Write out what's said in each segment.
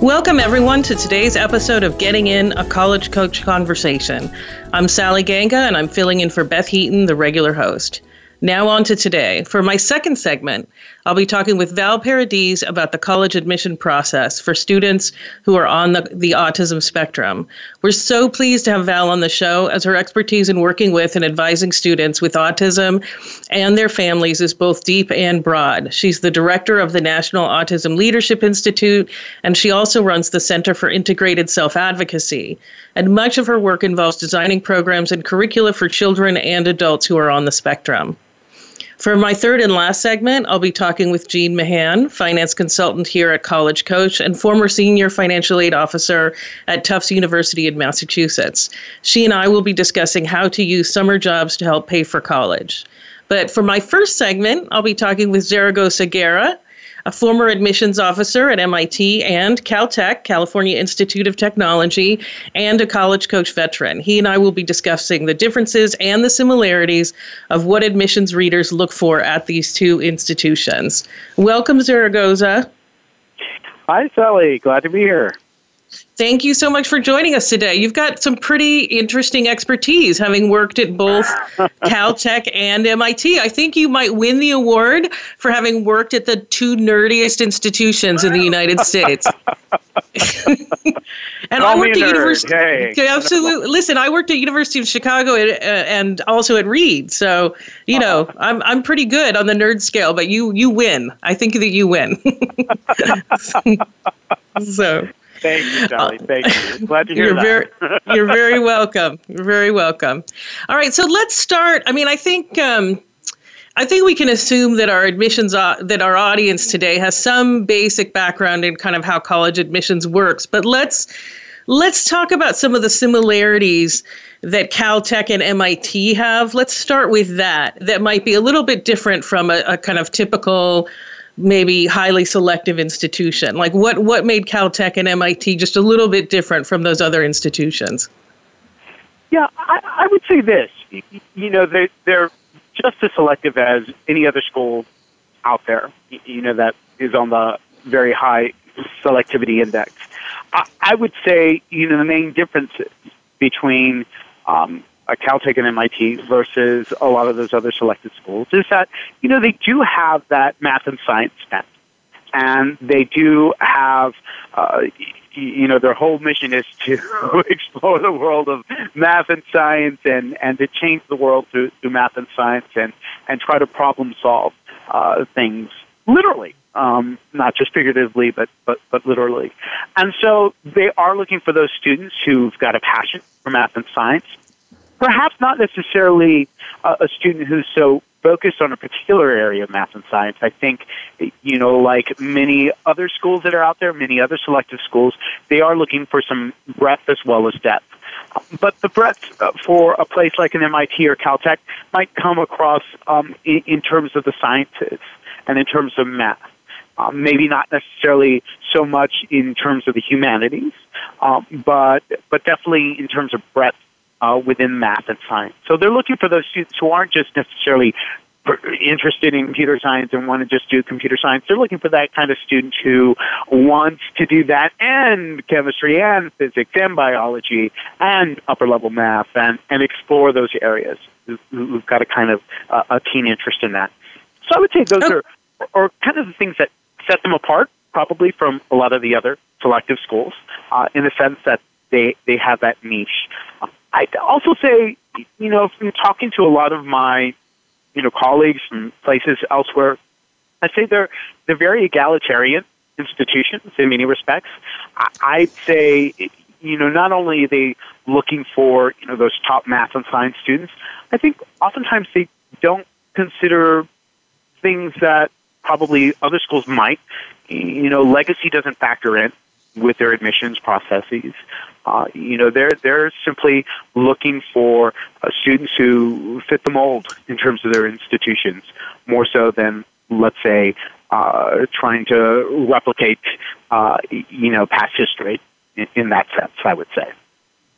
Welcome, everyone, to today's episode of Getting In a College Coach Conversation. I'm Sally Ganga, and I'm filling in for Beth Heaton, the regular host. Now, on to today. For my second segment, I'll be talking with Val Paradiz about the college admission process for students who are on the, the autism spectrum. We're so pleased to have Val on the show, as her expertise in working with and advising students with autism and their families is both deep and broad. She's the director of the National Autism Leadership Institute, and she also runs the Center for Integrated Self Advocacy. And much of her work involves designing programs and curricula for children and adults who are on the spectrum. For my third and last segment, I'll be talking with Jean Mahan, finance consultant here at College Coach and former senior financial aid officer at Tufts University in Massachusetts. She and I will be discussing how to use summer jobs to help pay for college. But for my first segment, I'll be talking with Zaragoza Guerra a former admissions officer at MIT and Caltech, California Institute of Technology, and a college coach veteran. He and I will be discussing the differences and the similarities of what admissions readers look for at these two institutions. Welcome, Zaragoza. Hi, Sally. Glad to be here. Thank you so much for joining us today. You've got some pretty interesting expertise, having worked at both Caltech and MIT. I think you might win the award for having worked at the two nerdiest institutions in the United States. and I worked at University. Hey, absolutely. Listen, I worked at University of Chicago and, uh, and also at Reed. So you know, uh-huh. I'm I'm pretty good on the nerd scale, but you you win. I think that you win. so. Thank you, Sally. Thank you. Glad to hear you're that. Very, you're very welcome. You're very welcome. All right, so let's start. I mean, I think um, I think we can assume that our admissions uh, that our audience today has some basic background in kind of how college admissions works. But let's let's talk about some of the similarities that Caltech and MIT have. Let's start with that. That might be a little bit different from a, a kind of typical maybe highly selective institution? Like what what made Caltech and MIT just a little bit different from those other institutions? Yeah, I, I would say this. You know, they they're just as selective as any other school out there. You know that is on the very high selectivity index. I, I would say you know the main differences between um, uh, Caltech and MIT versus a lot of those other selected schools is that, you know, they do have that math and science bent. And they do have, uh, you know, their whole mission is to explore the world of math and science and, and to change the world through, through math and science and, and try to problem solve uh, things literally. Um, not just figuratively, but, but, but literally. And so they are looking for those students who've got a passion for math and science, perhaps not necessarily a, a student who's so focused on a particular area of math and science. I think, you know, like many other schools that are out there, many other selective schools, they are looking for some breadth as well as depth. But the breadth uh, for a place like an MIT or Caltech might come across um, in, in terms of the sciences and in terms of math. Um, maybe not necessarily so much in terms of the humanities, um, but but definitely in terms of breadth uh, within math and science. So they're looking for those students who aren't just necessarily interested in computer science and want to just do computer science. They're looking for that kind of student who wants to do that and chemistry and physics and biology and upper level math and, and explore those areas. Who've got a kind of uh, a keen interest in that. So I would say those oh. are are kind of the things that set them apart, probably from a lot of the other selective schools, uh, in the sense that they they have that niche. I'd also say, you know, from talking to a lot of my, you know, colleagues from places elsewhere, I'd say they're they're very egalitarian institutions in many respects. I'd say, you know, not only are they looking for you know those top math and science students, I think oftentimes they don't consider things that probably other schools might. You know, legacy doesn't factor in with their admissions processes. Uh, you know, they're they're simply looking for uh, students who fit the mold in terms of their institutions, more so than let's say uh, trying to replicate, uh, you know, past history in, in, that sense. I would say.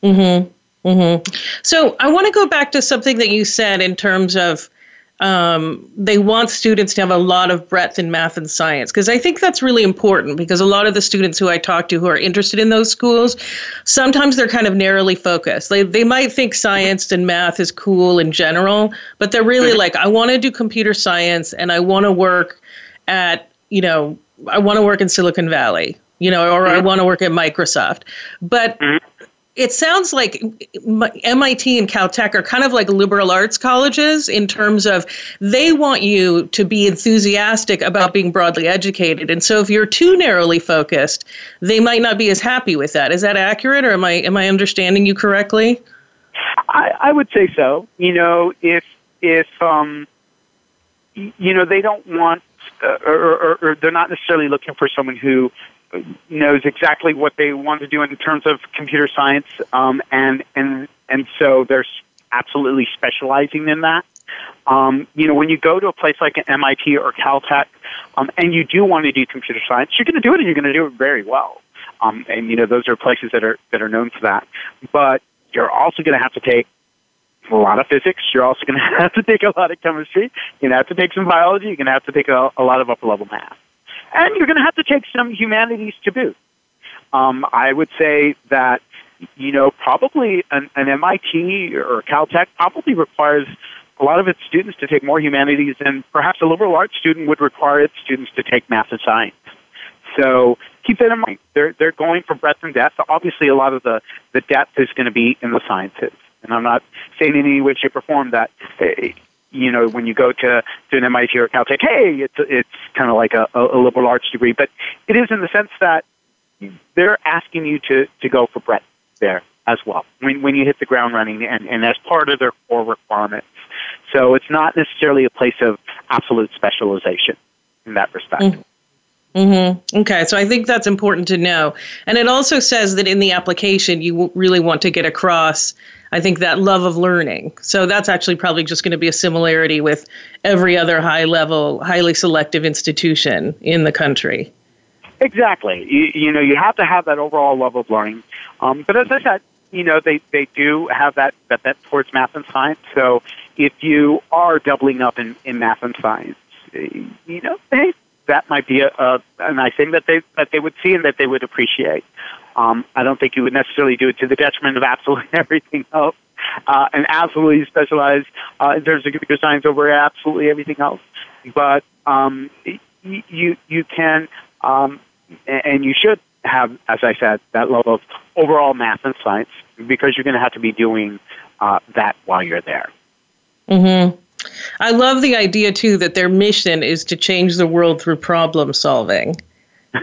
Hmm. Hmm. So I want to go back to something that you said in terms of um, they want students to have a lot of breadth in math and science because I think that's really important because a lot of the students who I talk to who are interested in those schools, sometimes they're kind of narrowly focused. They, they might think science and math is cool in general, but they're really like, I want to do computer science and I want to work at, you know, I want to work in Silicon Valley, you know, or I mm-hmm. want to work at Microsoft. But mm-hmm it sounds like MIT and Caltech are kind of like liberal arts colleges in terms of they want you to be enthusiastic about being broadly educated. And so if you're too narrowly focused, they might not be as happy with that. Is that accurate or am I am I understanding you correctly? I, I would say so. You know, if if um you know they don't want uh, or, or, or they're not necessarily looking for someone who knows exactly what they want to do in terms of computer science, um, and and and so they're absolutely specializing in that. Um, you know, when you go to a place like MIT or Caltech, um, and you do want to do computer science, you're going to do it, and you're going to do it very well. Um, and you know, those are places that are that are known for that. But you're also going to have to take a lot of physics. You're also going to have to take a lot of chemistry. You're going to have to take some biology. You're going to have to take a, a lot of upper level math and you're going to have to take some humanities to boot. Um, I would say that you know probably an, an MIT or Caltech probably requires a lot of its students to take more humanities than perhaps a liberal arts student would require its students to take math and science. So keep that in mind. They're they're going for breadth and depth. Obviously, a lot of the the depth is going to be in the sciences, and I'm not saying in any way, shape, or form that you know, when you go to, to an MIT or Caltech, hey, it's, it's kind of like a, a liberal arts degree, but it is in the sense that they're asking you to, to go for breadth there as well when, when you hit the ground running and, and as part of their core requirements. So it's not necessarily a place of absolute specialization in that respect. Mm-hmm. Mm-hmm. Okay, so I think that's important to know. And it also says that in the application, you really want to get across, I think, that love of learning. So that's actually probably just going to be a similarity with every other high level, highly selective institution in the country. Exactly. You, you know, you have to have that overall love of learning. Um, but as I said, you know, they, they do have that, that, that towards math and science. So if you are doubling up in, in math and science, you know, hey, that might be a, a, a nice thing that they that they would see and that they would appreciate. Um, I don't think you would necessarily do it to the detriment of absolutely everything else, uh, and absolutely specialize uh, in terms of computer science over absolutely everything else. But um, you you can um, and you should have, as I said, that level of overall math and science because you're going to have to be doing uh, that while you're there. Mm-hmm. I love the idea too that their mission is to change the world through problem solving.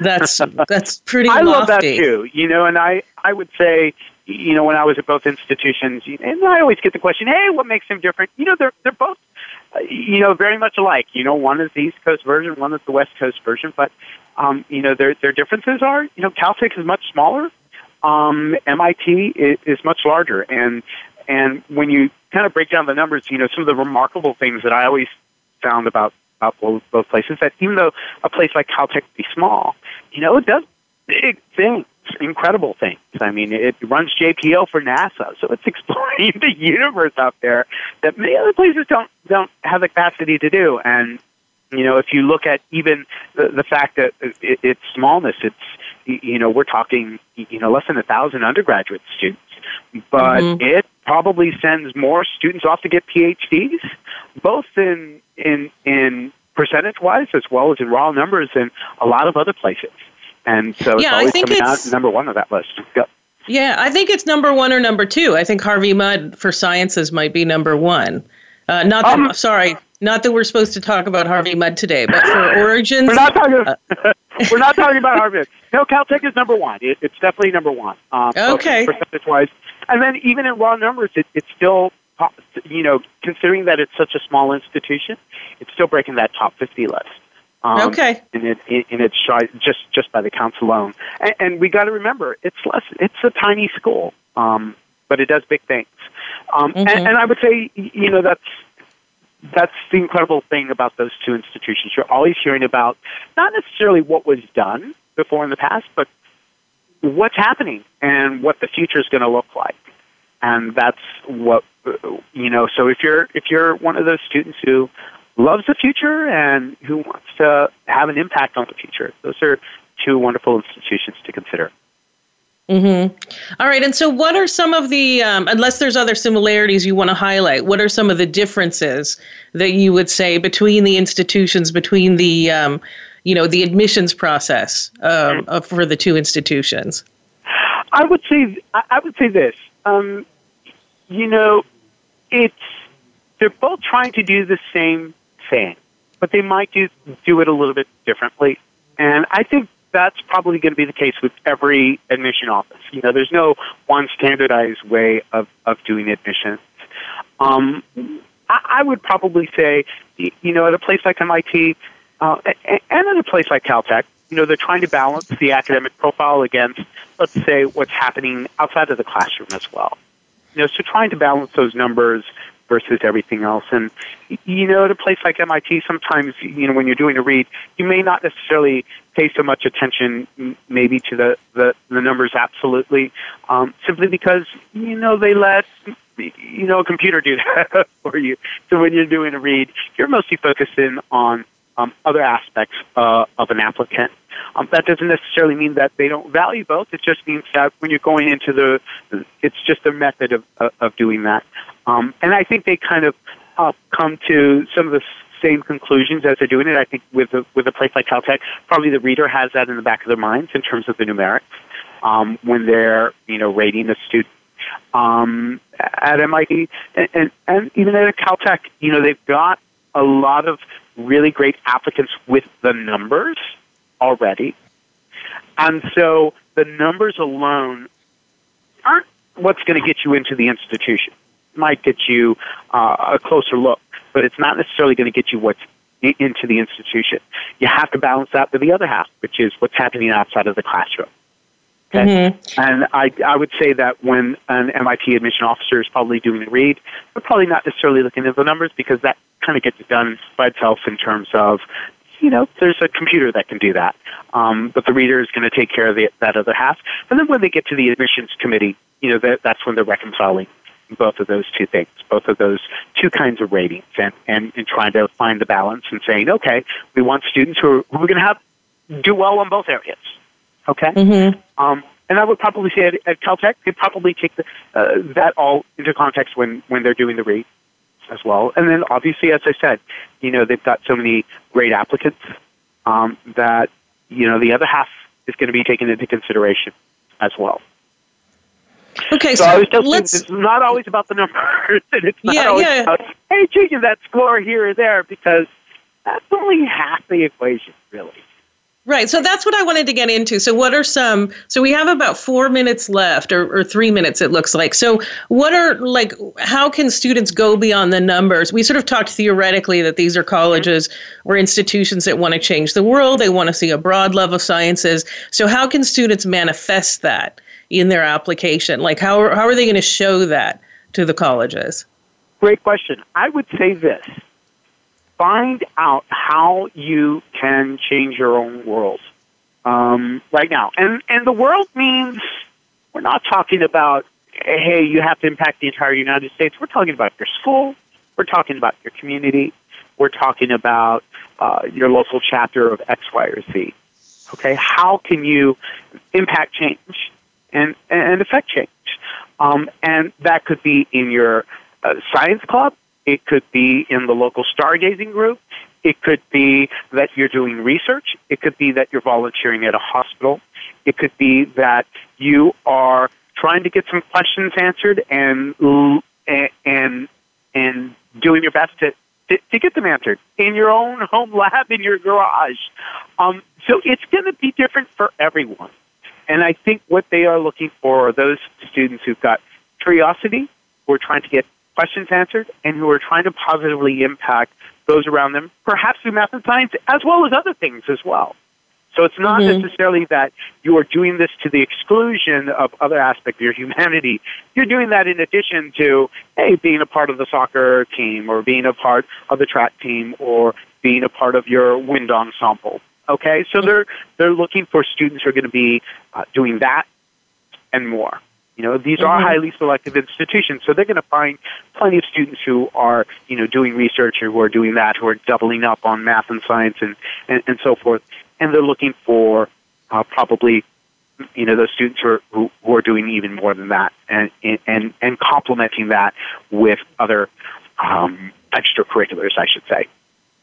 That's that's pretty. I lofty. love that too. You know, and I I would say you know when I was at both institutions, and I always get the question, hey, what makes them different? You know, they're they're both you know very much alike. You know, one is the East Coast version, one is the West Coast version, but um, you know their their differences are you know Caltech is much smaller. Um, MIT is, is much larger, and and when you kind of break down the numbers, you know, some of the remarkable things that I always found about, about both, both places that even though a place like Caltech be small, you know, it does big things, incredible things. I mean, it runs JPL for NASA, so it's exploring the universe out there that many other places don't don't have the capacity to do. And you know, if you look at even the, the fact that it, its smallness, it's you know, we're talking you know less than a thousand undergraduate students, but mm-hmm. it probably sends more students off to get PhDs, both in in in percentage wise as well as in raw numbers in a lot of other places. And so it's Yeah, I always think coming out number one on that list. Yep. Yeah, I think it's number one or number two. I think Harvey Mudd for sciences might be number one. Uh, not that, Um, sorry, not that we're supposed to talk about Harvey Mudd today, but for origins. We're not talking. we're not talking about Harvard. No, Caltech is number one. It, it's definitely number one. Um, Okay. Percentage wise, and then even in raw numbers, it, it's still you know considering that it's such a small institution, it's still breaking that top fifty list. Um, Okay. And it, it and it's shy just just by the counts alone. And, and we got to remember, it's less. It's a tiny school, um, but it does big things. Um, Mhm. and, and I would say, you know, that's that's the incredible thing about those two institutions. You're always hearing about not necessarily what was done before in the past, but what's happening and what the future is going to look like. And that's what you know. So if you're if you're one of those students who loves the future and who wants to have an impact on the future, those are two wonderful institutions to consider. Mm-hmm. All right. And so, what are some of the, um, unless there's other similarities you want to highlight, what are some of the differences that you would say between the institutions, between the, um, you know, the admissions process um, of, for the two institutions? I would say I would say this. Um, you know, it's they're both trying to do the same thing, but they might do do it a little bit differently. And I think that's probably going to be the case with every admission office. You know, there's no one standardized way of of doing admissions. Um, I, I would probably say, you know, at a place like MIT uh, and at a place like Caltech, you know, they're trying to balance the academic profile against, let's say, what's happening outside of the classroom as well. You know, so trying to balance those numbers versus everything else. And, you know, at a place like MIT, sometimes, you know, when you're doing a read, you may not necessarily pay so much attention maybe to the, the, the numbers absolutely, um, simply because, you know, they let, you know, a computer do that for you. So when you're doing a read, you're mostly focusing on um, other aspects uh, of an applicant. Um, that doesn't necessarily mean that they don't value both. It just means that when you're going into the, it's just a method of of, of doing that. Um, and I think they kind of uh, come to some of the same conclusions as they're doing it. I think with a, with a place like Caltech, probably the reader has that in the back of their minds in terms of the numerics um, when they're you know rating a student. Um, at MIT and, and, and even at Caltech, you know they've got a lot of really great applicants with the numbers already. And so the numbers alone aren't what's going to get you into the institution. It might get you uh, a closer look, but it's not necessarily going to get you what's into the institution. You have to balance that with the other half, which is what's happening outside of the classroom. Okay? And I, I would say that when an MIT admission officer is probably doing the read, they're probably not necessarily looking at the numbers because that kind of gets done by itself in terms of, you know, there's a computer that can do that. Um, but the reader is going to take care of the, that other half. And then when they get to the admissions committee, you know, that, that's when they're reconciling both of those two things, both of those two kinds of ratings and, and, and trying to find the balance and saying, okay, we want students who are, who are going to have do well in both areas. Okay? Mm-hmm. Um, and I would probably say at, at Caltech, they probably take the, uh, that all into context when, when they're doing the read as well. And then obviously, as I said, you know, they've got so many great applicants um, that, you know, the other half is going to be taken into consideration as well. Okay, So, so, I was just let's. it's not always about the numbers, and it's not Yeah, always yeah. about, hey, changing that score here or there, because that's only half the equation, really. Right. So that's what I wanted to get into. So, what are some? So, we have about four minutes left, or, or three minutes, it looks like. So, what are like, how can students go beyond the numbers? We sort of talked theoretically that these are colleges or institutions that want to change the world, they want to see a broad love of sciences. So, how can students manifest that in their application? Like, how how are they going to show that to the colleges? Great question. I would say this find out how you can change your own world um, right now. And, and the world means we're not talking about, hey, you have to impact the entire United States. We're talking about your school, we're talking about your community, we're talking about uh, your local chapter of X, Y, or Z. Okay, how can you impact change and, and affect change? Um, and that could be in your uh, science club. It could be in the local stargazing group. It could be that you're doing research. It could be that you're volunteering at a hospital. It could be that you are trying to get some questions answered and and and doing your best to to, get them answered in your own home lab in your garage. Um, so it's going to be different for everyone. And I think what they are looking for are those students who've got curiosity, who are trying to get questions answered, and who are trying to positively impact those around them, perhaps through math and science, as well as other things as well. So it's not mm-hmm. necessarily that you are doing this to the exclusion of other aspects of your humanity. You're doing that in addition to, hey, being a part of the soccer team or being a part of the track team or being a part of your wind ensemble. Okay, so they're they're looking for students who are going to be uh, doing that and more. You know, these mm-hmm. are highly selective institutions, so they're going to find plenty of students who are, you know, doing research or who are doing that, who are doubling up on math and science and, and, and so forth. And they're looking for uh, probably, you know, those students who are, who, who are doing even more than that and, and, and complementing that with other um, extracurriculars, I should say.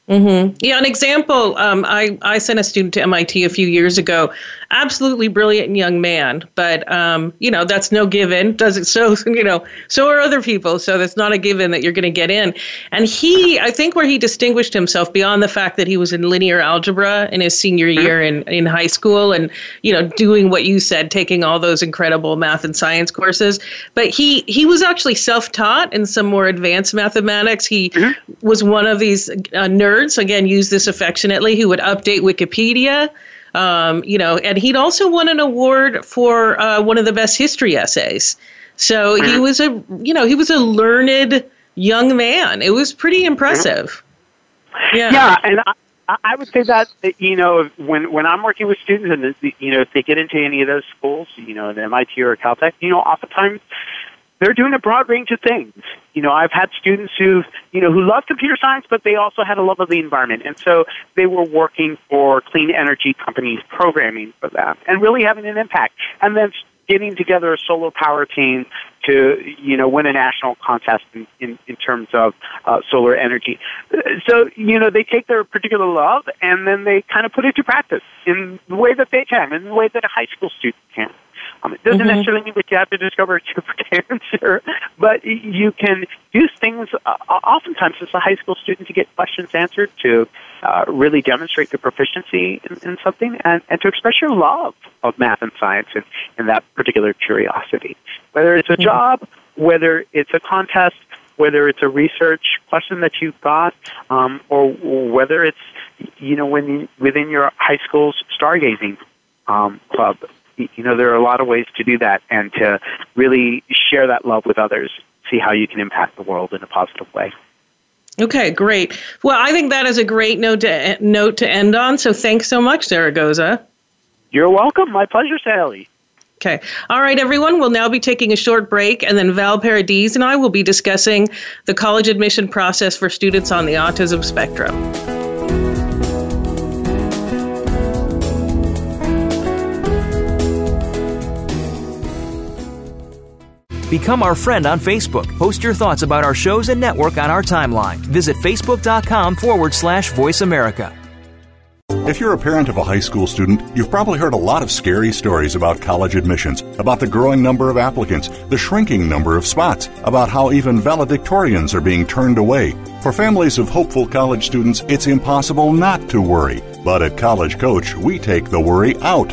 Mm-hmm. Yeah, an example. Um, I I sent a student to MIT a few years ago. Absolutely brilliant young man, but um, you know that's no given. Does it? So you know, so are other people. So that's not a given that you're going to get in. And he, I think, where he distinguished himself beyond the fact that he was in linear algebra in his senior mm-hmm. year in in high school, and you know, doing what you said, taking all those incredible math and science courses. But he he was actually self taught in some more advanced mathematics. He mm-hmm. was one of these uh, nerds nerds, again, use this affectionately, who would update Wikipedia. Um, you know, and he'd also won an award for uh, one of the best history essays. So he mm-hmm. was a, you know, he was a learned young man. It was pretty impressive. Yeah. Yeah, and I, I would say that you know when when I'm working with students and you know if they get into any of those schools, you know, the MIT or Caltech, you know, oftentimes they're doing a broad range of things. You know, I've had students who, you know, who love computer science, but they also had a love of the environment. And so they were working for clean energy companies programming for them and really having an impact. And then getting together a solar power team to, you know, win a national contest in, in, in terms of uh, solar energy. So, you know, they take their particular love and then they kind of put it to practice in the way that they can, in the way that a high school student can. Um, it doesn't mm-hmm. necessarily mean that you have to discover a cure for cancer, but you can use things uh, oftentimes as a high school student to get questions answered, to uh, really demonstrate your proficiency in, in something, and, and to express your love of math and science and, and that particular curiosity. Whether it's a mm-hmm. job, whether it's a contest, whether it's a research question that you've got, um, or whether it's you know when within your high school's stargazing um, club you know, there are a lot of ways to do that and to really share that love with others, see how you can impact the world in a positive way. Okay, great. Well, I think that is a great note to note to end on. So thanks so much, Zaragoza. You're welcome. My pleasure, Sally. Okay. All right, everyone. We'll now be taking a short break, and then Val Paradiz and I will be discussing the college admission process for students on the autism spectrum. Become our friend on Facebook. Post your thoughts about our shows and network on our timeline. Visit facebook.com forward slash voice America. If you're a parent of a high school student, you've probably heard a lot of scary stories about college admissions, about the growing number of applicants, the shrinking number of spots, about how even valedictorians are being turned away. For families of hopeful college students, it's impossible not to worry. But at College Coach, we take the worry out.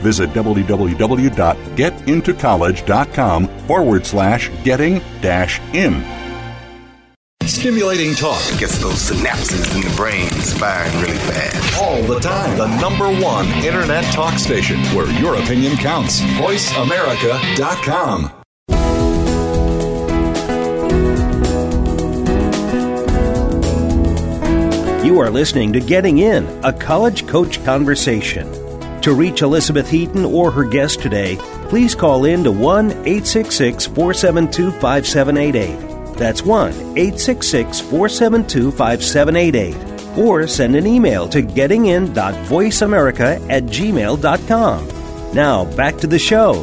Visit www.getintocollege.com forward slash getting dash in. Stimulating talk gets those synapses in the brain firing really fast. All the time. The number one internet talk station where your opinion counts. VoiceAmerica.com. You are listening to Getting In, a college coach conversation. To reach Elizabeth Heaton or her guest today, please call in to 1 866 472 5788. That's 1 866 472 5788. Or send an email to gettingin.voiceamerica at gmail.com. Now, back to the show.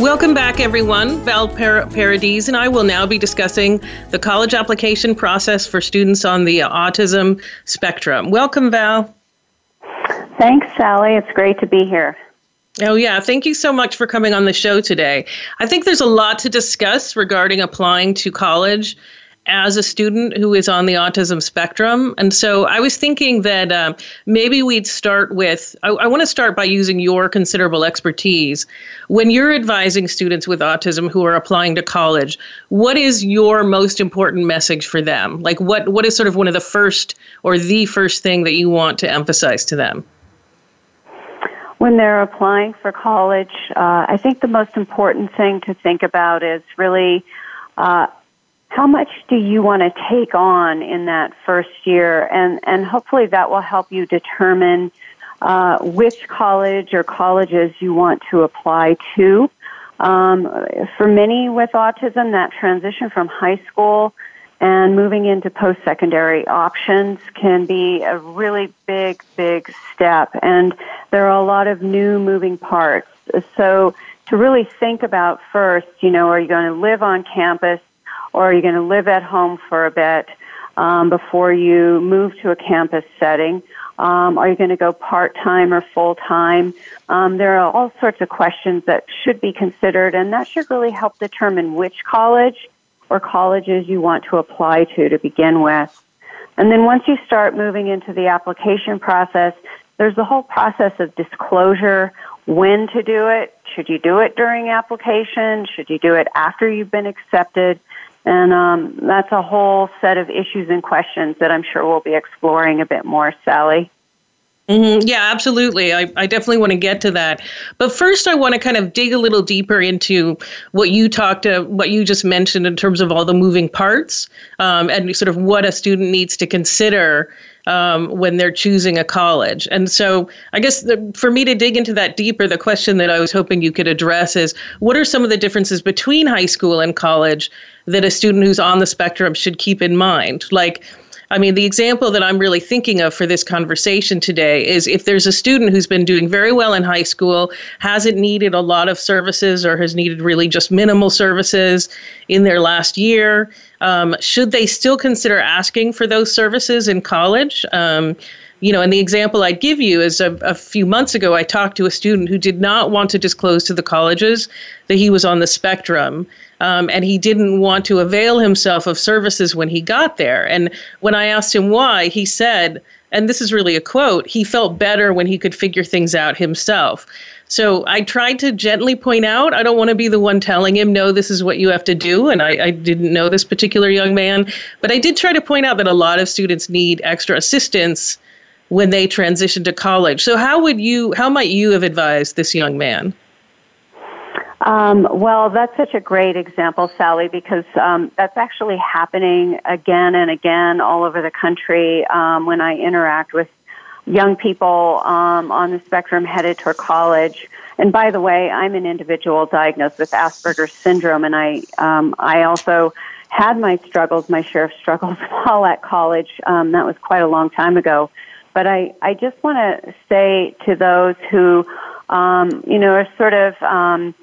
Welcome back, everyone. Val Par- Paradiz and I will now be discussing the college application process for students on the autism spectrum. Welcome, Val. Thanks, Sally. It's great to be here. Oh, yeah. Thank you so much for coming on the show today. I think there's a lot to discuss regarding applying to college as a student who is on the autism spectrum. And so I was thinking that um, maybe we'd start with I, I want to start by using your considerable expertise. When you're advising students with autism who are applying to college, what is your most important message for them? Like, what, what is sort of one of the first or the first thing that you want to emphasize to them? When they're applying for college, uh, I think the most important thing to think about is really uh, how much do you want to take on in that first year? And, and hopefully that will help you determine uh, which college or colleges you want to apply to. Um, for many with autism, that transition from high school and moving into post-secondary options can be a really big, big step. And there are a lot of new moving parts. So to really think about first, you know, are you going to live on campus? or are you going to live at home for a bit um, before you move to a campus setting? Um, are you going to go part time or full time? Um, there are all sorts of questions that should be considered, and that should really help determine which college or colleges you want to apply to to begin with. And then once you start moving into the application process, there's the whole process of disclosure, when to do it. Should you do it during application? Should you do it after you've been accepted? And um, that's a whole set of issues and questions that I'm sure we'll be exploring a bit more, Sally. Mm-hmm. Yeah, absolutely. I, I definitely want to get to that. But first, I want to kind of dig a little deeper into what you talked to, what you just mentioned in terms of all the moving parts um, and sort of what a student needs to consider um, when they're choosing a college. And so, I guess the, for me to dig into that deeper, the question that I was hoping you could address is what are some of the differences between high school and college that a student who's on the spectrum should keep in mind? Like, I mean, the example that I'm really thinking of for this conversation today is if there's a student who's been doing very well in high school, hasn't needed a lot of services or has needed really just minimal services in their last year, um, should they still consider asking for those services in college? Um, you know, and the example I'd give you is a, a, few months ago, I talked to a student who did not want to disclose to the colleges that he was on the spectrum um, and he didn't want to avail himself of services when he got there. And when I asked him why, he said, and this is really a quote, he felt better when he could figure things out himself. So I tried to gently point out, I don't want to be the one telling him, no, this is what you have to do. And I, I, didn't know this particular young man, but I did try to point out that a lot of students need extra assistance when they transition to college. So how would you, how might you have advised this young man? Um, well, that's such a great example, Sally, because um, that's actually happening again and again all over the country um, when I interact with young people um, on the spectrum headed toward college. And by the way, I'm an individual diagnosed with Asperger's syndrome, and I um, I also had my struggles, my share of struggles while at college. Um, that was quite a long time ago. But I, I just want to say to those who, um, you know, are sort of um,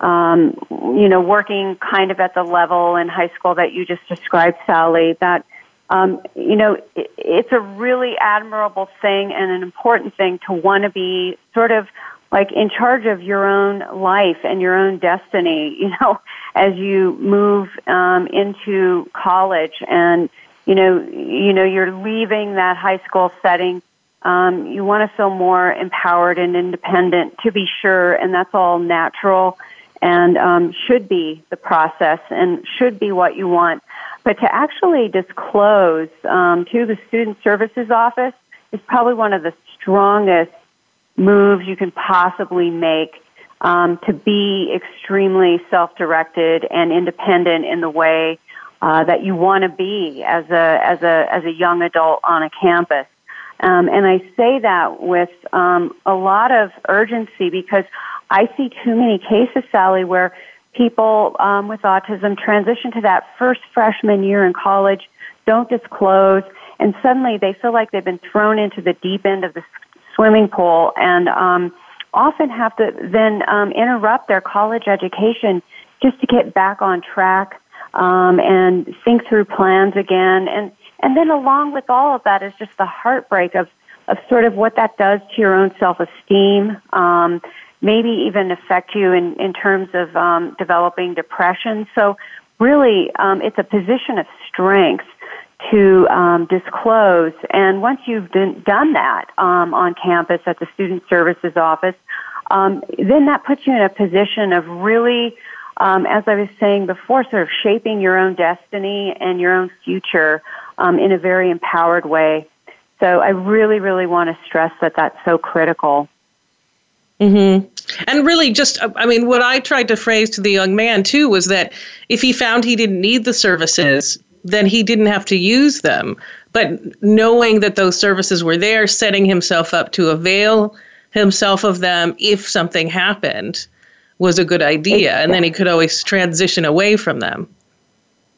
you know, working kind of at the level in high school that you just described, Sally, that, um, you know, it, it's a really admirable thing and an important thing to want to be sort of like in charge of your own life and your own destiny, you know, as you move um, into college. And, you know, you know, you're leaving that high school setting um, you want to feel more empowered and independent to be sure, and that's all natural and um, should be the process and should be what you want. But to actually disclose um, to the Student Services Office is probably one of the strongest moves you can possibly make um, to be extremely self-directed and independent in the way uh, that you want to be as a as a as a young adult on a campus. Um, and I say that with um, a lot of urgency because I see too many cases, Sally, where people um, with autism transition to that first freshman year in college, don't disclose, and suddenly they feel like they've been thrown into the deep end of the swimming pool and um, often have to then um, interrupt their college education just to get back on track um, and think through plans again. And and then along with all of that is just the heartbreak of of sort of what that does to your own self esteem. Um, maybe even affect you in in terms of um, developing depression. So really, um, it's a position of strength to um, disclose. And once you've done that um, on campus at the Student Services Office, um, then that puts you in a position of really um, as I was saying before, sort of shaping your own destiny and your own future um, in a very empowered way. So I really, really want to stress that that's so critical. Mm-hmm. And really, just, I mean, what I tried to phrase to the young man too was that if he found he didn't need the services, then he didn't have to use them. But knowing that those services were there, setting himself up to avail himself of them if something happened was a good idea, exactly. and then he could always transition away from them.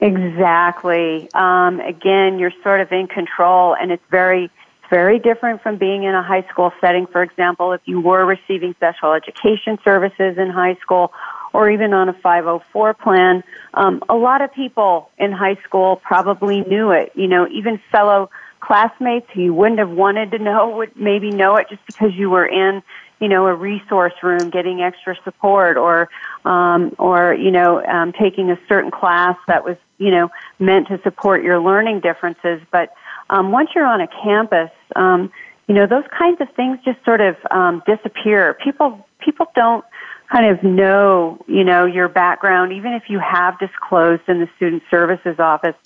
Exactly. Um, again, you're sort of in control, and it's very, very different from being in a high school setting. For example, if you were receiving special education services in high school, or even on a 504 plan, um, a lot of people in high school probably knew it. You know, even fellow classmates who you wouldn't have wanted to know would maybe know it just because you were in you know, a resource room, getting extra support, or um, or you know, um, taking a certain class that was you know meant to support your learning differences. But um, once you're on a campus, um, you know, those kinds of things just sort of um, disappear. People people don't kind of know, you know, your background, even if you have disclosed in the student services office.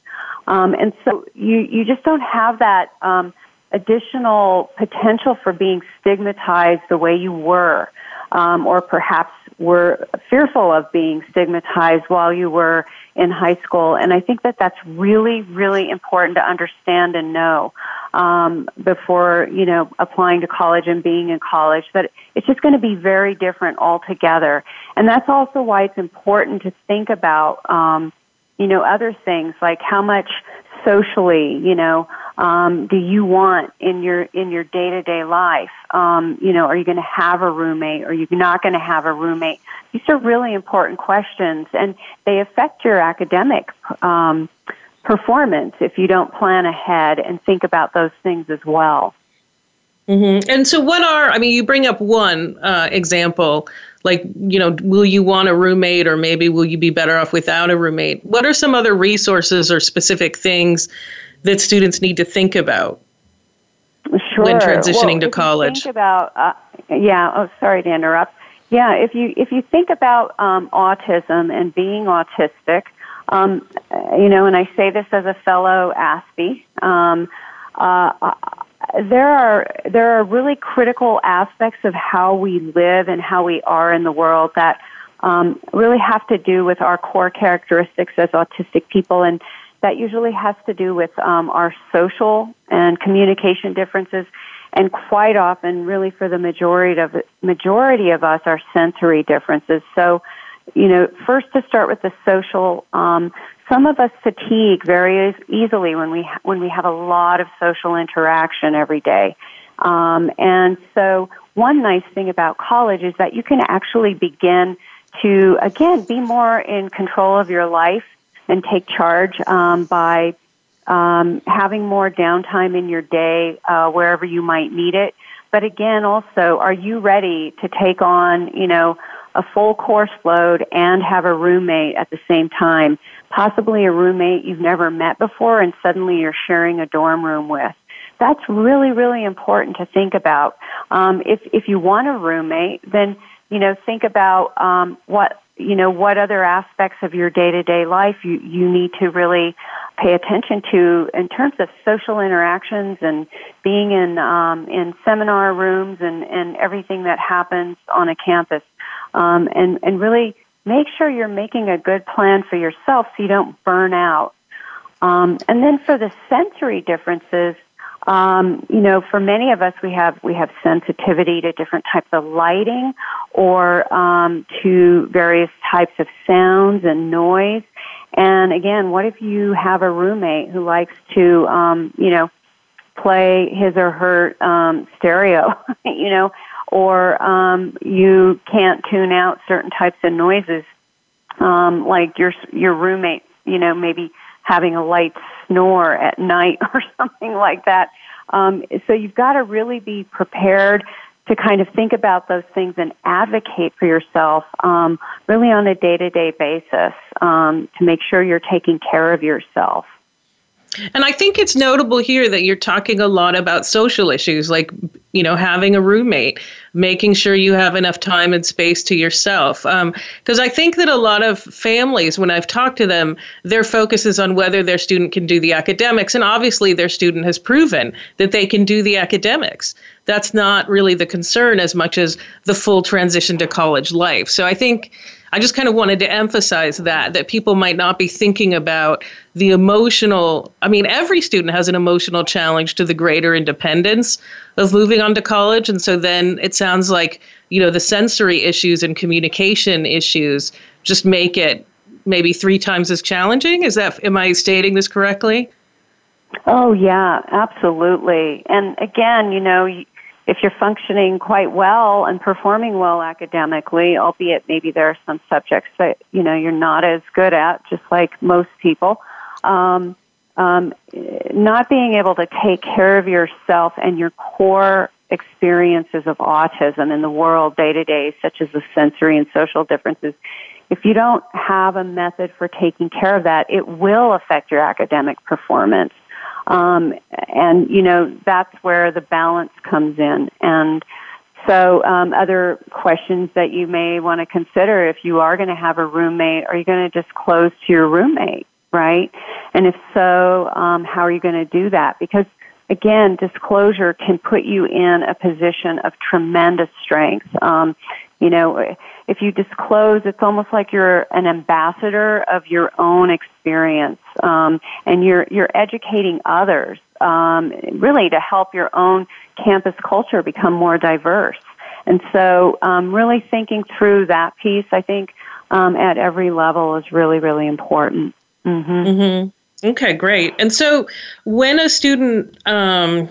Um, and so you, you just don't have that, um, additional potential for being stigmatized the way you were, um, or perhaps were fearful of being stigmatized while you were in high school. And I think that that's really, really important to understand and know um, before you know applying to college and being in college. That it's just going to be very different altogether. And that's also why it's important to think about. Um, you know, other things like how much socially, you know, um, do you want in your in your day to day life? Um, you know, are you going to have a roommate? Or are you not going to have a roommate? These are really important questions, and they affect your academic um, performance if you don't plan ahead and think about those things as well. Mm-hmm. And so, what are, I mean, you bring up one uh, example, like, you know, will you want a roommate or maybe will you be better off without a roommate? What are some other resources or specific things that students need to think about sure. when transitioning well, to college? think about, uh, yeah, oh, sorry to interrupt. Yeah, if you if you think about um, autism and being autistic, um, you know, and I say this as a fellow Aspie, um, uh, there are there are really critical aspects of how we live and how we are in the world that um, really have to do with our core characteristics as autistic people, and that usually has to do with um, our social and communication differences, and quite often, really for the majority of majority of us, our sensory differences. So, you know, first to start with the social. Um, some of us fatigue very easily when we ha- when we have a lot of social interaction every day. Um, and so, one nice thing about college is that you can actually begin to again be more in control of your life and take charge um, by um, having more downtime in your day uh, wherever you might need it. But again, also, are you ready to take on you know a full course load and have a roommate at the same time? possibly a roommate you've never met before and suddenly you're sharing a dorm room with. That's really, really important to think about. Um, if, if you want a roommate, then, you know, think about, um, what, you know, what other aspects of your day to day life you, you need to really pay attention to in terms of social interactions and being in, um, in seminar rooms and, and everything that happens on a campus. Um, and, and really make sure you're making a good plan for yourself so you don't burn out Um, and then for the sensory differences, um, you know, for many of us, we have we have sensitivity to different types of lighting, or um, to various types of sounds and noise. And again, what if you have a roommate who likes to, um, you know, play his or her um, stereo, you know, or um, you can't tune out certain types of noises, um, like your your roommate, you know, maybe having a light snore at night or something like that. Um, so you've got to really be prepared to kind of think about those things and advocate for yourself um, really on a day to day basis um, to make sure you're taking care of yourself. And I think it's notable here that you're talking a lot about social issues like, you know, having a roommate, making sure you have enough time and space to yourself. Because um, I think that a lot of families, when I've talked to them, their focus is on whether their student can do the academics. And obviously, their student has proven that they can do the academics. That's not really the concern as much as the full transition to college life. So I think I just kind of wanted to emphasize that that people might not be thinking about the emotional I mean every student has an emotional challenge to the greater independence of moving on to college and so then it sounds like you know the sensory issues and communication issues just make it maybe 3 times as challenging is that am I stating this correctly? Oh yeah, absolutely. And again, you know, if you're functioning quite well and performing well academically, albeit maybe there are some subjects that you know you're not as good at, just like most people, um, um, not being able to take care of yourself and your core experiences of autism in the world day to day, such as the sensory and social differences, if you don't have a method for taking care of that, it will affect your academic performance. Um, and, you know, that's where the balance comes in. And so, um, other questions that you may want to consider if you are going to have a roommate, are you going to disclose to your roommate, right? And if so, um, how are you going to do that? Because again, disclosure can put you in a position of tremendous strength. Um, you know, if you disclose, it's almost like you're an ambassador of your own experience, um, and you're you're educating others, um, really to help your own campus culture become more diverse. And so, um, really thinking through that piece, I think, um, at every level is really really important. Mm-hmm. Mm-hmm. Okay, great. And so, when a student um,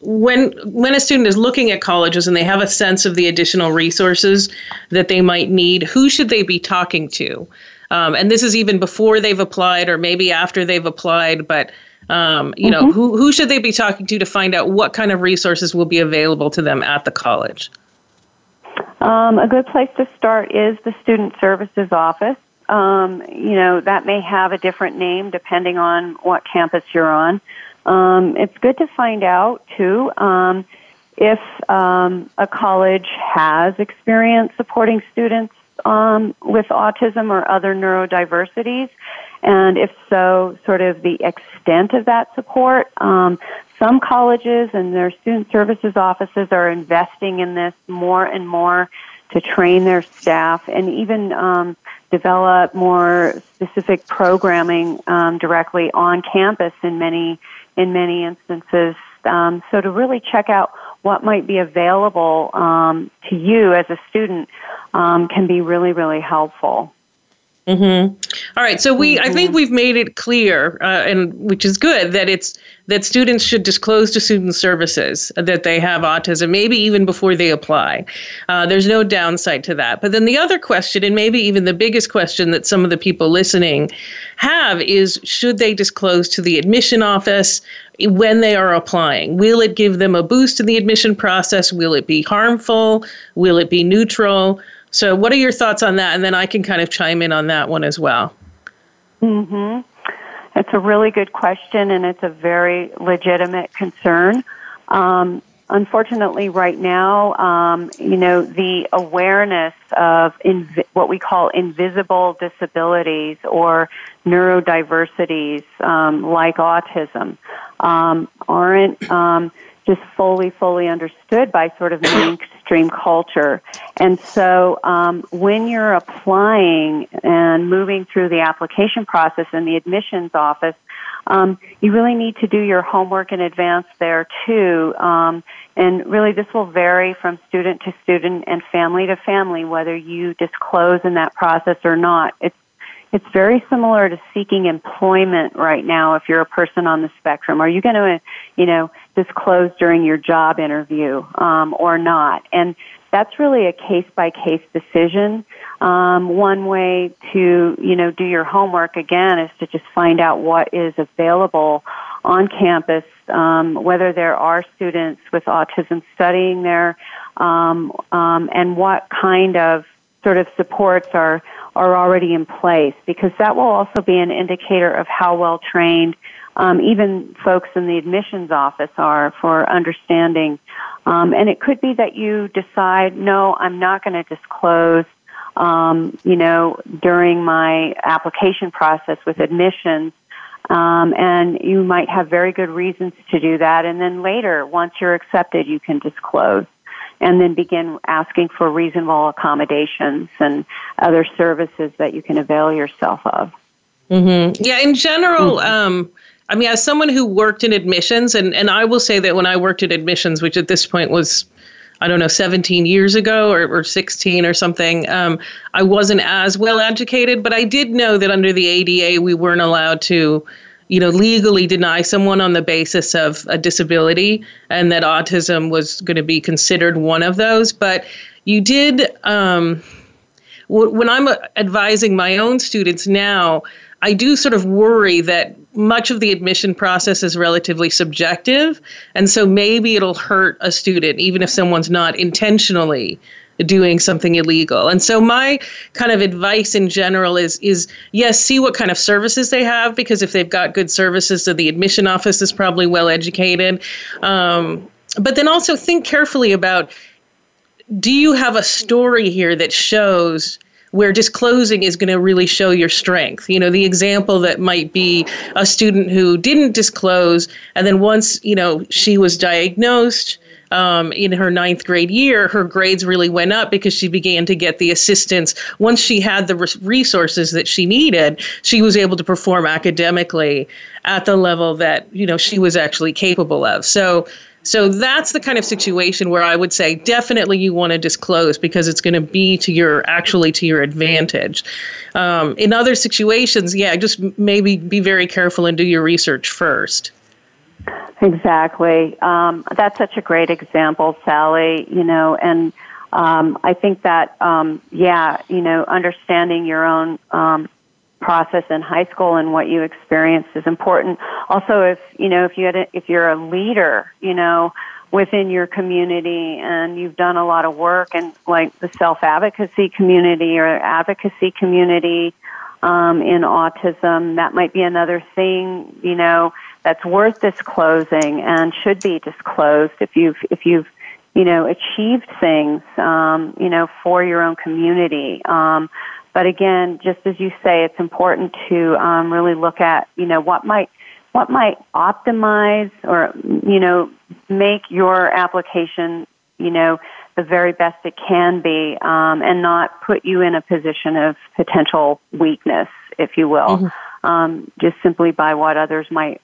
when when a student is looking at colleges and they have a sense of the additional resources that they might need, who should they be talking to? Um, and this is even before they've applied or maybe after they've applied, but um, you mm-hmm. know, who who should they be talking to to find out what kind of resources will be available to them at the college? Um, a good place to start is the Student Services Office. Um, you know, that may have a different name depending on what campus you're on. Um, it's good to find out too um, if um, a college has experience supporting students um, with autism or other neurodiversities, and if so, sort of the extent of that support. Um, some colleges and their student services offices are investing in this more and more to train their staff and even um, develop more specific programming um, directly on campus in many in many instances. Um, so to really check out what might be available um, to you as a student um, can be really, really helpful. Mm-hmm. All right, so we. I think mm-hmm. we've made it clear, uh, and which is good that it's that students should disclose to student services that they have autism, maybe even before they apply. Uh, there's no downside to that. But then the other question, and maybe even the biggest question that some of the people listening have, is should they disclose to the admission office when they are applying? Will it give them a boost in the admission process? Will it be harmful? Will it be neutral? So, what are your thoughts on that? And then I can kind of chime in on that one as well. Hmm. It's a really good question, and it's a very legitimate concern. Um, unfortunately, right now, um, you know, the awareness of inv- what we call invisible disabilities or neurodiversities, um, like autism, um, aren't um, just fully, fully understood by sort of mainstream culture. And so um, when you're applying and moving through the application process in the admissions office, um, you really need to do your homework in advance there too. Um, and really, this will vary from student to student and family to family whether you disclose in that process or not. It's it's very similar to seeking employment right now if you're a person on the spectrum. Are you going to, you know, disclose during your job interview um, or not? And that's really a case by case decision. Um, one way to, you know, do your homework again is to just find out what is available on campus, um, whether there are students with autism studying there, um, um, and what kind of sort of supports are are already in place because that will also be an indicator of how well trained um, even folks in the admissions office are for understanding. Um, and it could be that you decide, no, I'm not going to disclose, um, you know, during my application process with admissions. Um, and you might have very good reasons to do that. And then later, once you're accepted, you can disclose and then begin asking for reasonable accommodations and other services that you can avail yourself of. Mm-hmm. Yeah, in general, mm-hmm. um, I mean, as someone who worked in admissions, and, and I will say that when I worked in admissions, which at this point was, I don't know, 17 years ago or, or 16 or something, um, I wasn't as well educated, but I did know that under the ADA, we weren't allowed to you know, legally deny someone on the basis of a disability, and that autism was going to be considered one of those. But you did, um, w- when I'm advising my own students now, I do sort of worry that much of the admission process is relatively subjective. And so maybe it'll hurt a student, even if someone's not intentionally doing something illegal. And so my kind of advice in general is is yes, see what kind of services they have because if they've got good services, so the admission office is probably well educated. Um, but then also think carefully about do you have a story here that shows where disclosing is going to really show your strength. You know, the example that might be a student who didn't disclose, and then once, you know, she was diagnosed, um, in her ninth grade year, her grades really went up because she began to get the assistance. Once she had the resources that she needed, she was able to perform academically at the level that you know she was actually capable of. So. So that's the kind of situation where I would say definitely you want to disclose because it's going to be to your actually to your advantage. Um, in other situations, yeah, just maybe be very careful and do your research first. Exactly. Um, that's such a great example, Sally. You know, and um, I think that um, yeah, you know, understanding your own um, process in high school and what you experienced is important. Also, if you know, if you had, a, if you're a leader, you know, within your community and you've done a lot of work and like the self advocacy community or advocacy community um, in autism, that might be another thing. You know that's worth disclosing and should be disclosed if you've if you've you know achieved things um, you know for your own community. Um, but again, just as you say, it's important to um, really look at you know what might what might optimize or you know make your application you know the very best it can be um, and not put you in a position of potential weakness, if you will, mm-hmm. um, just simply by what others might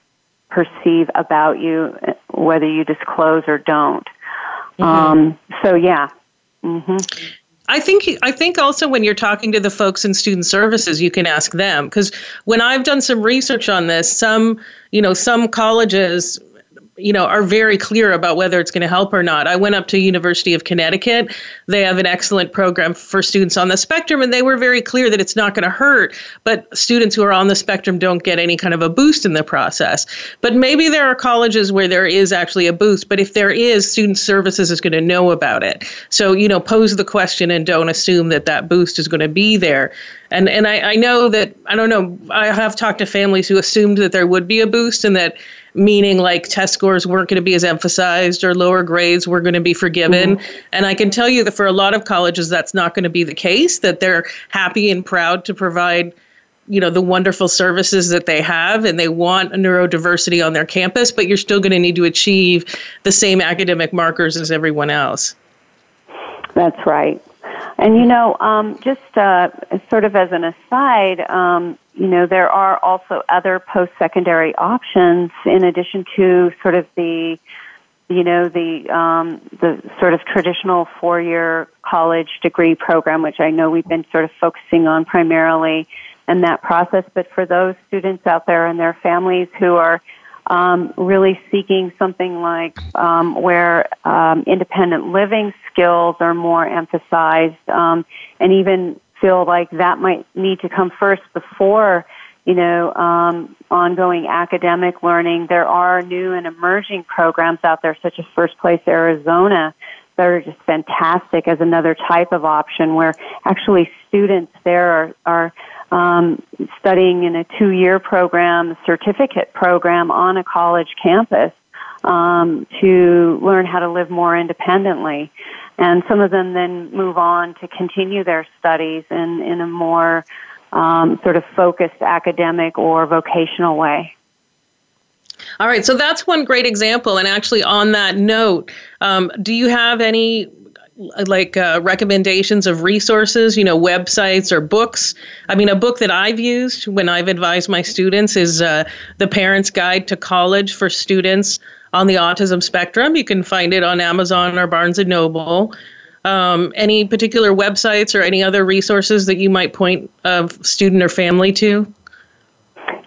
perceive about you, whether you disclose or don't. Mm-hmm. Um, so yeah. Mm-hmm. I think I think also when you're talking to the folks in student services, you can ask them because when I've done some research on this, some you know some colleges you know are very clear about whether it's going to help or not. I went up to University of Connecticut. They have an excellent program for students on the spectrum and they were very clear that it's not going to hurt, but students who are on the spectrum don't get any kind of a boost in the process. But maybe there are colleges where there is actually a boost, but if there is, student services is going to know about it. So, you know, pose the question and don't assume that that boost is going to be there. And and I, I know that I don't know, I have talked to families who assumed that there would be a boost and that meaning like test scores weren't going to be as emphasized or lower grades were going to be forgiven. Mm-hmm. And I can tell you that for a lot of colleges, that's not going to be the case, that they're happy and proud to provide you know the wonderful services that they have and they want a neurodiversity on their campus but you're still going to need to achieve the same academic markers as everyone else that's right and you know um, just uh, sort of as an aside um, you know there are also other post-secondary options in addition to sort of the you know the um, the sort of traditional four-year college degree program, which I know we've been sort of focusing on primarily in that process. But for those students out there and their families who are um, really seeking something like um, where um, independent living skills are more emphasized, um, and even feel like that might need to come first before you know, um, ongoing academic learning. There are new and emerging programs out there, such as First Place Arizona, that are just fantastic as another type of option where actually students there are, are um, studying in a two-year program, certificate program on a college campus um, to learn how to live more independently. And some of them then move on to continue their studies in, in a more um, sort of focused academic or vocational way. All right, so that's one great example. And actually, on that note, um, do you have any like uh, recommendations of resources, you know, websites or books? I mean, a book that I've used when I've advised my students is uh, The Parent's Guide to College for Students on the Autism Spectrum. You can find it on Amazon or Barnes and Noble. Um, any particular websites or any other resources that you might point a student or family to?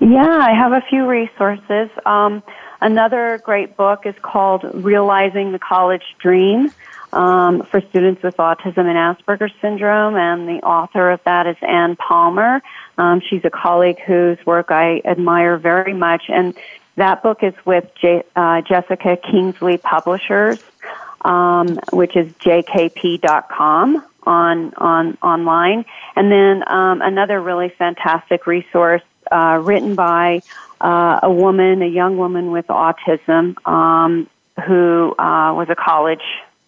Yeah, I have a few resources. Um, another great book is called Realizing the College Dream um, for students with autism and Asperger's syndrome, and the author of that is Ann Palmer. Um, she's a colleague whose work I admire very much, and that book is with J- uh, Jessica Kingsley Publishers um, which is jkp.com on on online, and then um, another really fantastic resource uh, written by uh, a woman, a young woman with autism, um, who uh, was a college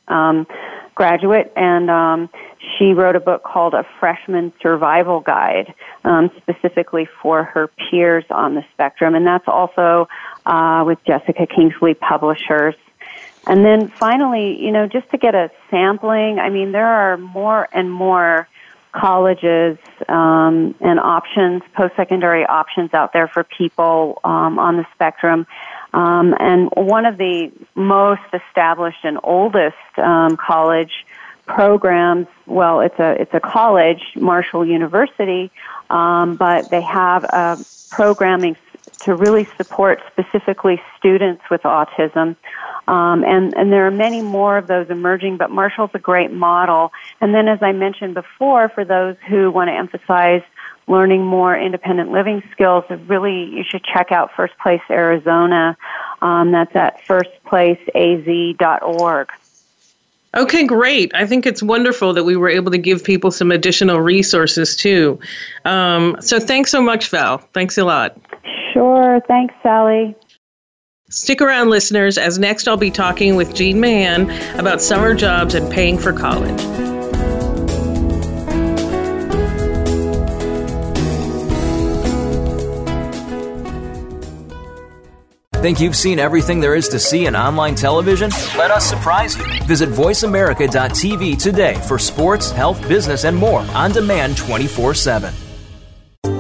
um, graduate, and um, she wrote a book called A Freshman Survival Guide, um, specifically for her peers on the spectrum, and that's also uh, with Jessica Kingsley Publishers. And then finally, you know, just to get a sampling, I mean, there are more and more colleges um, and options, post-secondary options out there for people um, on the spectrum. Um, and one of the most established and oldest um, college programs, well, it's a it's a college, Marshall University, um, but they have programming to really support specifically students with autism. Um, and, and there are many more of those emerging, but Marshall's a great model. And then, as I mentioned before, for those who want to emphasize learning more independent living skills, really you should check out First Place Arizona. Um, that's at firstplaceaz.org. Okay, great. I think it's wonderful that we were able to give people some additional resources too. Um, so thanks so much, Val. Thanks a lot. Sure. Thanks, Sally. Stick around, listeners, as next I'll be talking with Jean Mahan about summer jobs and paying for college. Think you've seen everything there is to see in online television? Let us surprise you. Visit VoiceAmerica.tv today for sports, health, business, and more on demand 24 7.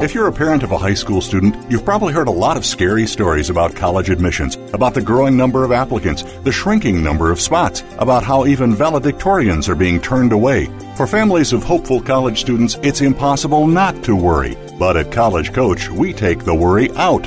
If you're a parent of a high school student, you've probably heard a lot of scary stories about college admissions, about the growing number of applicants, the shrinking number of spots, about how even valedictorians are being turned away. For families of hopeful college students, it's impossible not to worry. But at College Coach, we take the worry out.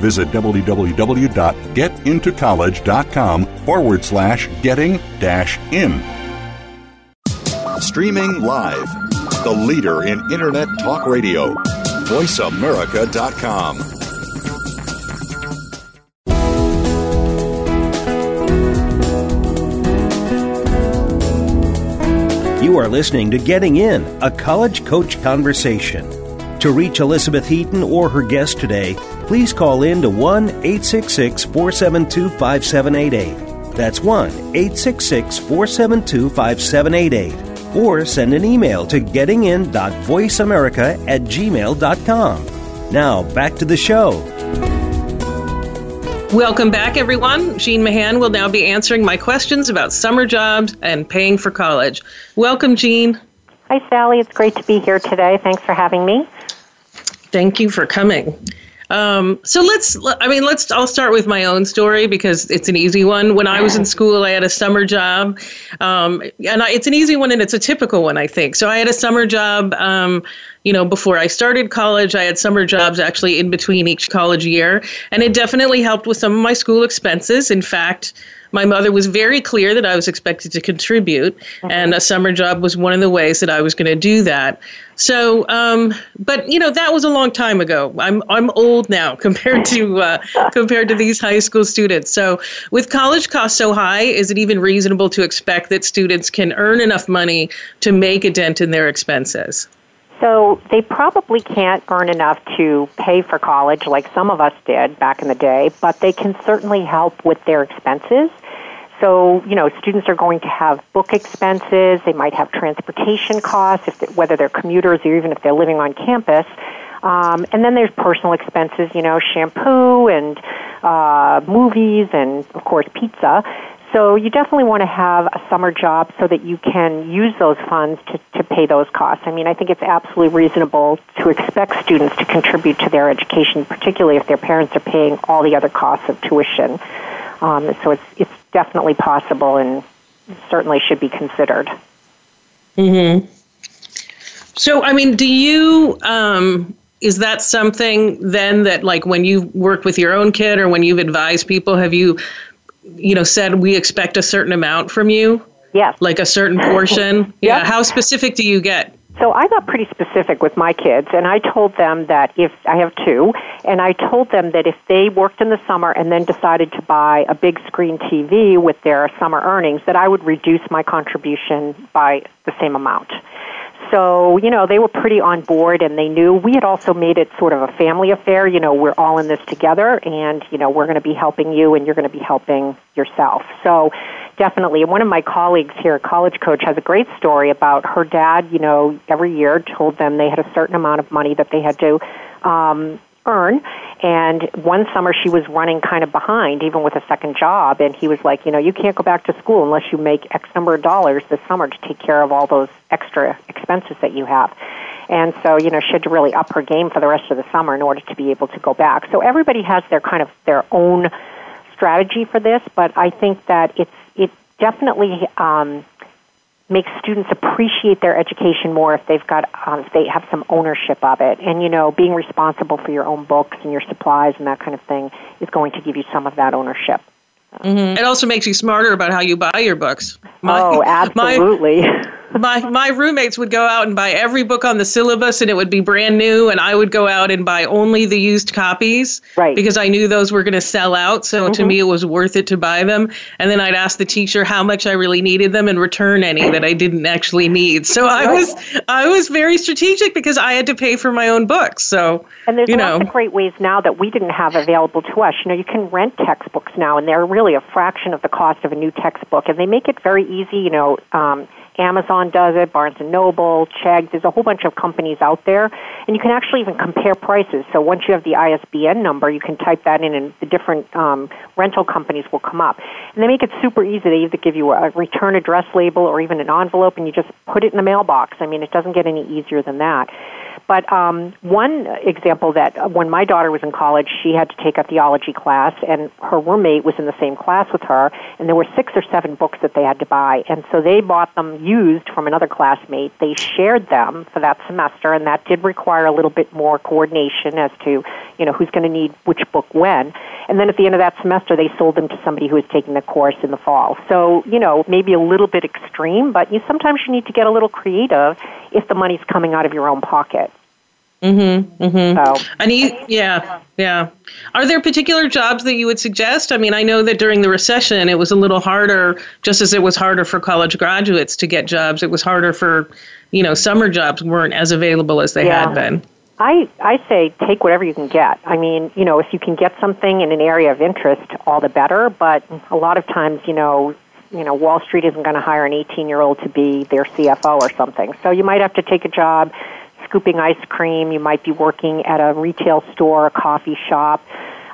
Visit www.getintocollege.com forward slash getting dash in. Streaming live. The leader in Internet talk radio. VoiceAmerica.com. You are listening to Getting In, a college coach conversation. To reach Elizabeth Heaton or her guest today, please call in to 1 866 472 5788. That's 1 866 472 5788. Or send an email to gettingin.voiceamerica at gmail.com. Now, back to the show. Welcome back, everyone. Jean Mahan will now be answering my questions about summer jobs and paying for college. Welcome, Jean. Hi, Sally. It's great to be here today. Thanks for having me. Thank you for coming. Um, so let's, I mean, let's, I'll start with my own story because it's an easy one. When I was in school, I had a summer job. Um, and I, it's an easy one and it's a typical one, I think. So I had a summer job, um, you know, before I started college. I had summer jobs actually in between each college year. And it definitely helped with some of my school expenses. In fact, my mother was very clear that I was expected to contribute, mm-hmm. and a summer job was one of the ways that I was going to do that. So, um, but you know, that was a long time ago. I'm I'm old now compared to uh, compared to these high school students. So, with college costs so high, is it even reasonable to expect that students can earn enough money to make a dent in their expenses? So they probably can't earn enough to pay for college like some of us did back in the day, but they can certainly help with their expenses. So, you know, students are going to have book expenses. They might have transportation costs, if they, whether they're commuters or even if they're living on campus. Um, and then there's personal expenses, you know, shampoo and uh, movies and, of course, pizza. So you definitely want to have a summer job so that you can use those funds to, to pay those costs. I mean, I think it's absolutely reasonable to expect students to contribute to their education, particularly if their parents are paying all the other costs of tuition. Um, so it's it's definitely possible and certainly should be considered. Hmm. So, I mean, do you? Um, is that something then that, like, when you work with your own kid or when you've advised people, have you, you know, said we expect a certain amount from you? Yes. Like a certain portion? yeah. How specific do you get? So I got pretty specific with my kids, and I told them that if I have two, and I told them that if they worked in the summer and then decided to buy a big screen TV with their summer earnings, that I would reduce my contribution by the same amount. So, you know, they were pretty on board and they knew we had also made it sort of a family affair. You know, we're all in this together and, you know, we're going to be helping you and you're going to be helping yourself. So, definitely. One of my colleagues here, a college coach, has a great story about her dad, you know, every year told them they had a certain amount of money that they had to um, And one summer she was running kind of behind, even with a second job. And he was like, you know, you can't go back to school unless you make X number of dollars this summer to take care of all those extra expenses that you have. And so, you know, she had to really up her game for the rest of the summer in order to be able to go back. So everybody has their kind of their own strategy for this, but I think that it's it definitely um, makes students appreciate their education more if they've got um, if they have some ownership of it. And you know, being responsible for your own books and your supplies and that kind of thing is going to give you some of that ownership. Mm-hmm. It also makes you smarter about how you buy your books. My, oh, absolutely. My, my my roommates would go out and buy every book on the syllabus and it would be brand new and I would go out and buy only the used copies right. because I knew those were going to sell out so mm-hmm. to me it was worth it to buy them and then I'd ask the teacher how much I really needed them and return any that I didn't actually need so I right. was I was very strategic because I had to pay for my own books so and there's you lots of great ways now that we didn't have available to us you know you can rent textbooks now and they're really a fraction of the cost of a new textbook and they make it very easy you know um, Amazon does it, Barnes and Noble, Chegg. There's a whole bunch of companies out there, and you can actually even compare prices. So once you have the ISBN number, you can type that in, and the different um, rental companies will come up. And they make it super easy. They either give you a return address label or even an envelope, and you just put it in the mailbox. I mean, it doesn't get any easier than that. But um, one example that uh, when my daughter was in college, she had to take a theology class, and her roommate was in the same class with her, and there were six or seven books that they had to buy. And so they bought them used from another classmate. They shared them for that semester, and that did require require a little bit more coordination as to, you know, who's going to need which book when. And then at the end of that semester, they sold them to somebody who was taking the course in the fall. So, you know, maybe a little bit extreme, but you sometimes you need to get a little creative if the money's coming out of your own pocket. Mm-hmm. Mm-hmm. So. And you, yeah, yeah. Are there particular jobs that you would suggest? I mean, I know that during the recession, it was a little harder, just as it was harder for college graduates to get jobs. It was harder for, you know, summer jobs weren't as available as they yeah. had been. I, I say take whatever you can get. I mean, you know, if you can get something in an area of interest, all the better. But a lot of times, you know, you know, Wall Street isn't going to hire an 18 year old to be their CFO or something. So you might have to take a job scooping ice cream. You might be working at a retail store, a coffee shop.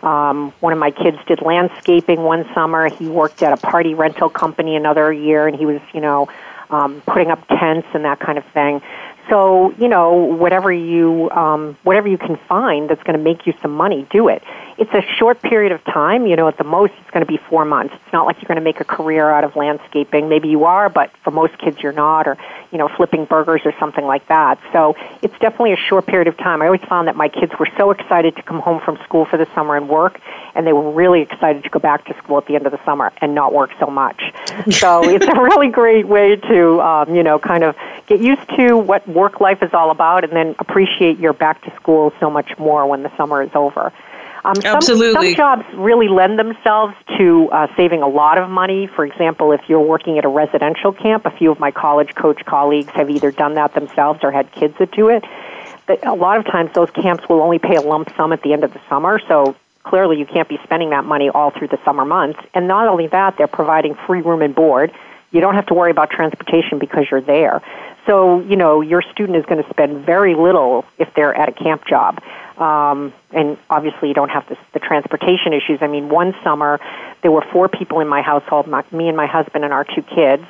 Um, one of my kids did landscaping one summer. He worked at a party rental company another year, and he was, you know, um, putting up tents and that kind of thing. So you know, whatever you um, whatever you can find that's going to make you some money, do it. It's a short period of time. You know, at the most, it's going to be four months. It's not like you're going to make a career out of landscaping. Maybe you are, but for most kids, you're not, or you know, flipping burgers or something like that. So it's definitely a short period of time. I always found that my kids were so excited to come home from school for the summer and work, and they were really excited to go back to school at the end of the summer and not work so much. so it's a really great way to, um, you know, kind of get used to what work life is all about, and then appreciate your back to school so much more when the summer is over. Um, some, Absolutely. Some jobs really lend themselves to uh, saving a lot of money. For example, if you're working at a residential camp, a few of my college coach colleagues have either done that themselves or had kids that do it. But a lot of times, those camps will only pay a lump sum at the end of the summer, so clearly you can't be spending that money all through the summer months. And not only that, they're providing free room and board. You don't have to worry about transportation because you're there. So, you know, your student is going to spend very little if they're at a camp job. Um, and obviously, you don't have the, the transportation issues. I mean, one summer, there were four people in my household my, me and my husband and our two kids,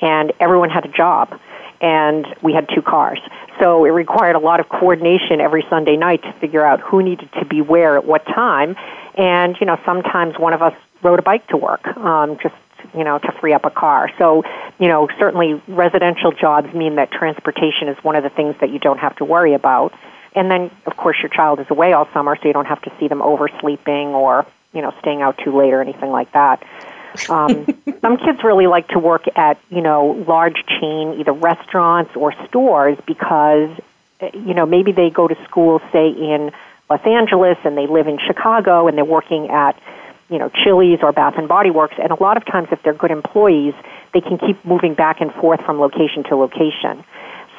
and everyone had a job. And we had two cars. So it required a lot of coordination every Sunday night to figure out who needed to be where at what time. And, you know, sometimes one of us rode a bike to work, um, just you know, to free up a car. So, you know, certainly residential jobs mean that transportation is one of the things that you don't have to worry about. And then, of course, your child is away all summer, so you don't have to see them oversleeping or, you know, staying out too late or anything like that. Um, some kids really like to work at, you know, large chain, either restaurants or stores because, you know, maybe they go to school, say, in Los Angeles and they live in Chicago and they're working at, you know, Chili's or Bath and Body Works. And a lot of times, if they're good employees, they can keep moving back and forth from location to location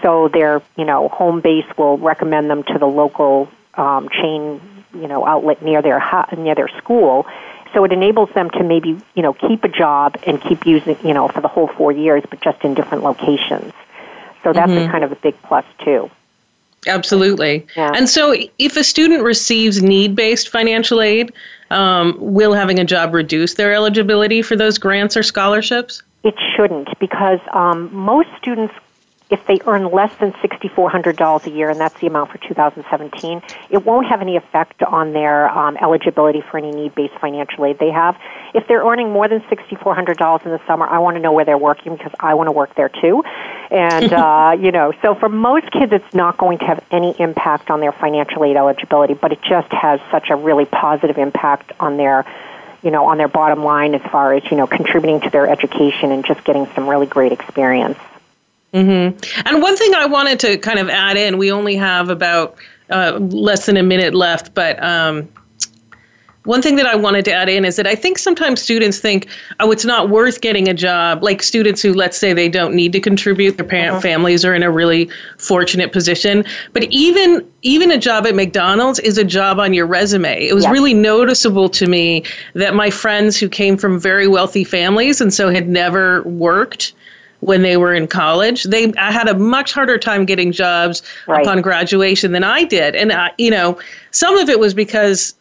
so their you know home base will recommend them to the local um, chain you know outlet near their near their school. So it enables them to maybe you know keep a job and keep using you know for the whole four years, but just in different locations. So that's mm-hmm. a kind of a big plus too. Absolutely. Yeah. And so if a student receives need based financial aid, um, will having a job reduce their eligibility for those grants or scholarships? It shouldn't because um, most students if they earn less than $6,400 a year, and that's the amount for 2017, it won't have any effect on their um, eligibility for any need-based financial aid they have. If they're earning more than $6,400 in the summer, I want to know where they're working because I want to work there too. And, uh, you know, so for most kids, it's not going to have any impact on their financial aid eligibility, but it just has such a really positive impact on their you know, on their bottom line as far as, you know, contributing to their education and just getting some really great experience. Mm-hmm. And one thing I wanted to kind of add in, we only have about uh, less than a minute left, but um, one thing that I wanted to add in is that I think sometimes students think, oh, it's not worth getting a job. Like students who, let's say, they don't need to contribute, their parent uh-huh. families are in a really fortunate position. But even even a job at McDonald's is a job on your resume. It was really noticeable to me that my friends who came from very wealthy families and so had never worked when they were in college. They I had a much harder time getting jobs right. upon graduation than I did, and I, you know, some of it was because,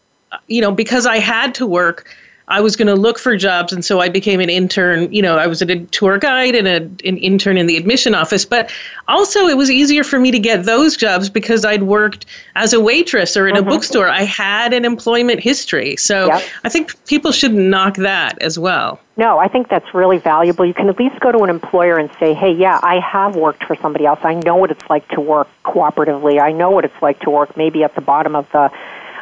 you know, because I had to work. I was going to look for jobs, and so I became an intern. You know, I was a tour guide and a, an intern in the admission office. But also, it was easier for me to get those jobs because I'd worked as a waitress or in mm-hmm. a bookstore. I had an employment history, so yep. I think people should knock that as well. No, I think that's really valuable. You can at least go to an employer and say, "Hey, yeah, I have worked for somebody else. I know what it's like to work cooperatively. I know what it's like to work maybe at the bottom of the."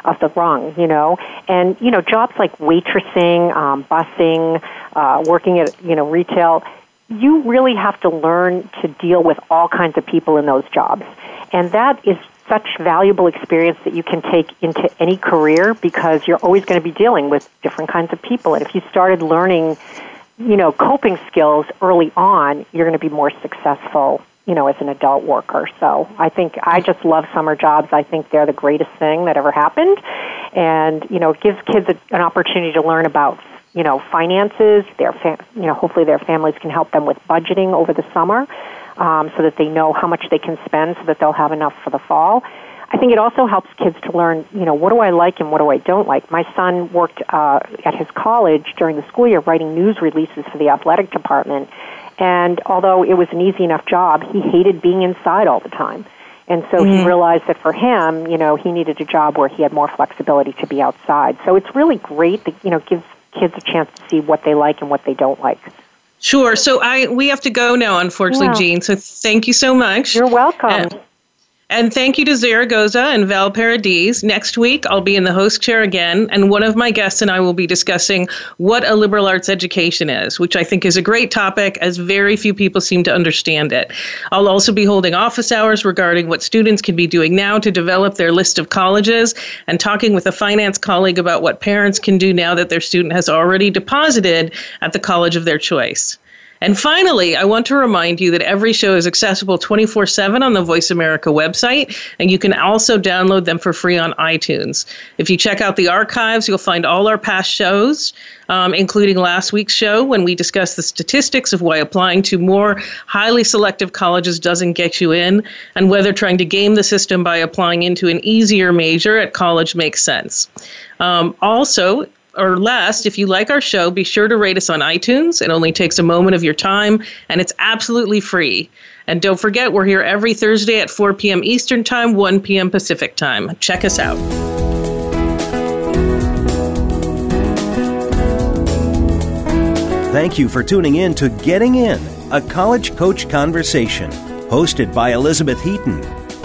Of the rung, you know. And, you know, jobs like waitressing, um, busing, uh, working at, you know, retail, you really have to learn to deal with all kinds of people in those jobs. And that is such valuable experience that you can take into any career because you're always going to be dealing with different kinds of people. And if you started learning, you know, coping skills early on, you're going to be more successful you know, as an adult worker. So I think I just love summer jobs. I think they're the greatest thing that ever happened. And, you know, it gives kids a, an opportunity to learn about, you know, finances. Their, fa- you know, hopefully their families can help them with budgeting over the summer um, so that they know how much they can spend so that they'll have enough for the fall. I think it also helps kids to learn, you know, what do I like and what do I don't like. My son worked uh, at his college during the school year writing news releases for the athletic department, and although it was an easy enough job, he hated being inside all the time. And so mm-hmm. he realized that for him, you know, he needed a job where he had more flexibility to be outside. So it's really great that, you know, gives kids a chance to see what they like and what they don't like. Sure. So I we have to go now, unfortunately, yeah. Jean. So thank you so much. You're welcome. And thank you to Zaragoza and Val Paradiz. Next week, I'll be in the host chair again, and one of my guests and I will be discussing what a liberal arts education is, which I think is a great topic as very few people seem to understand it. I'll also be holding office hours regarding what students can be doing now to develop their list of colleges and talking with a finance colleague about what parents can do now that their student has already deposited at the college of their choice. And finally, I want to remind you that every show is accessible 24 7 on the Voice America website, and you can also download them for free on iTunes. If you check out the archives, you'll find all our past shows, um, including last week's show when we discussed the statistics of why applying to more highly selective colleges doesn't get you in, and whether trying to game the system by applying into an easier major at college makes sense. Um, also, or last, if you like our show, be sure to rate us on iTunes. It only takes a moment of your time and it's absolutely free. And don't forget, we're here every Thursday at 4 p.m. Eastern Time, 1 p.m. Pacific Time. Check us out. Thank you for tuning in to Getting In, a college coach conversation, hosted by Elizabeth Heaton.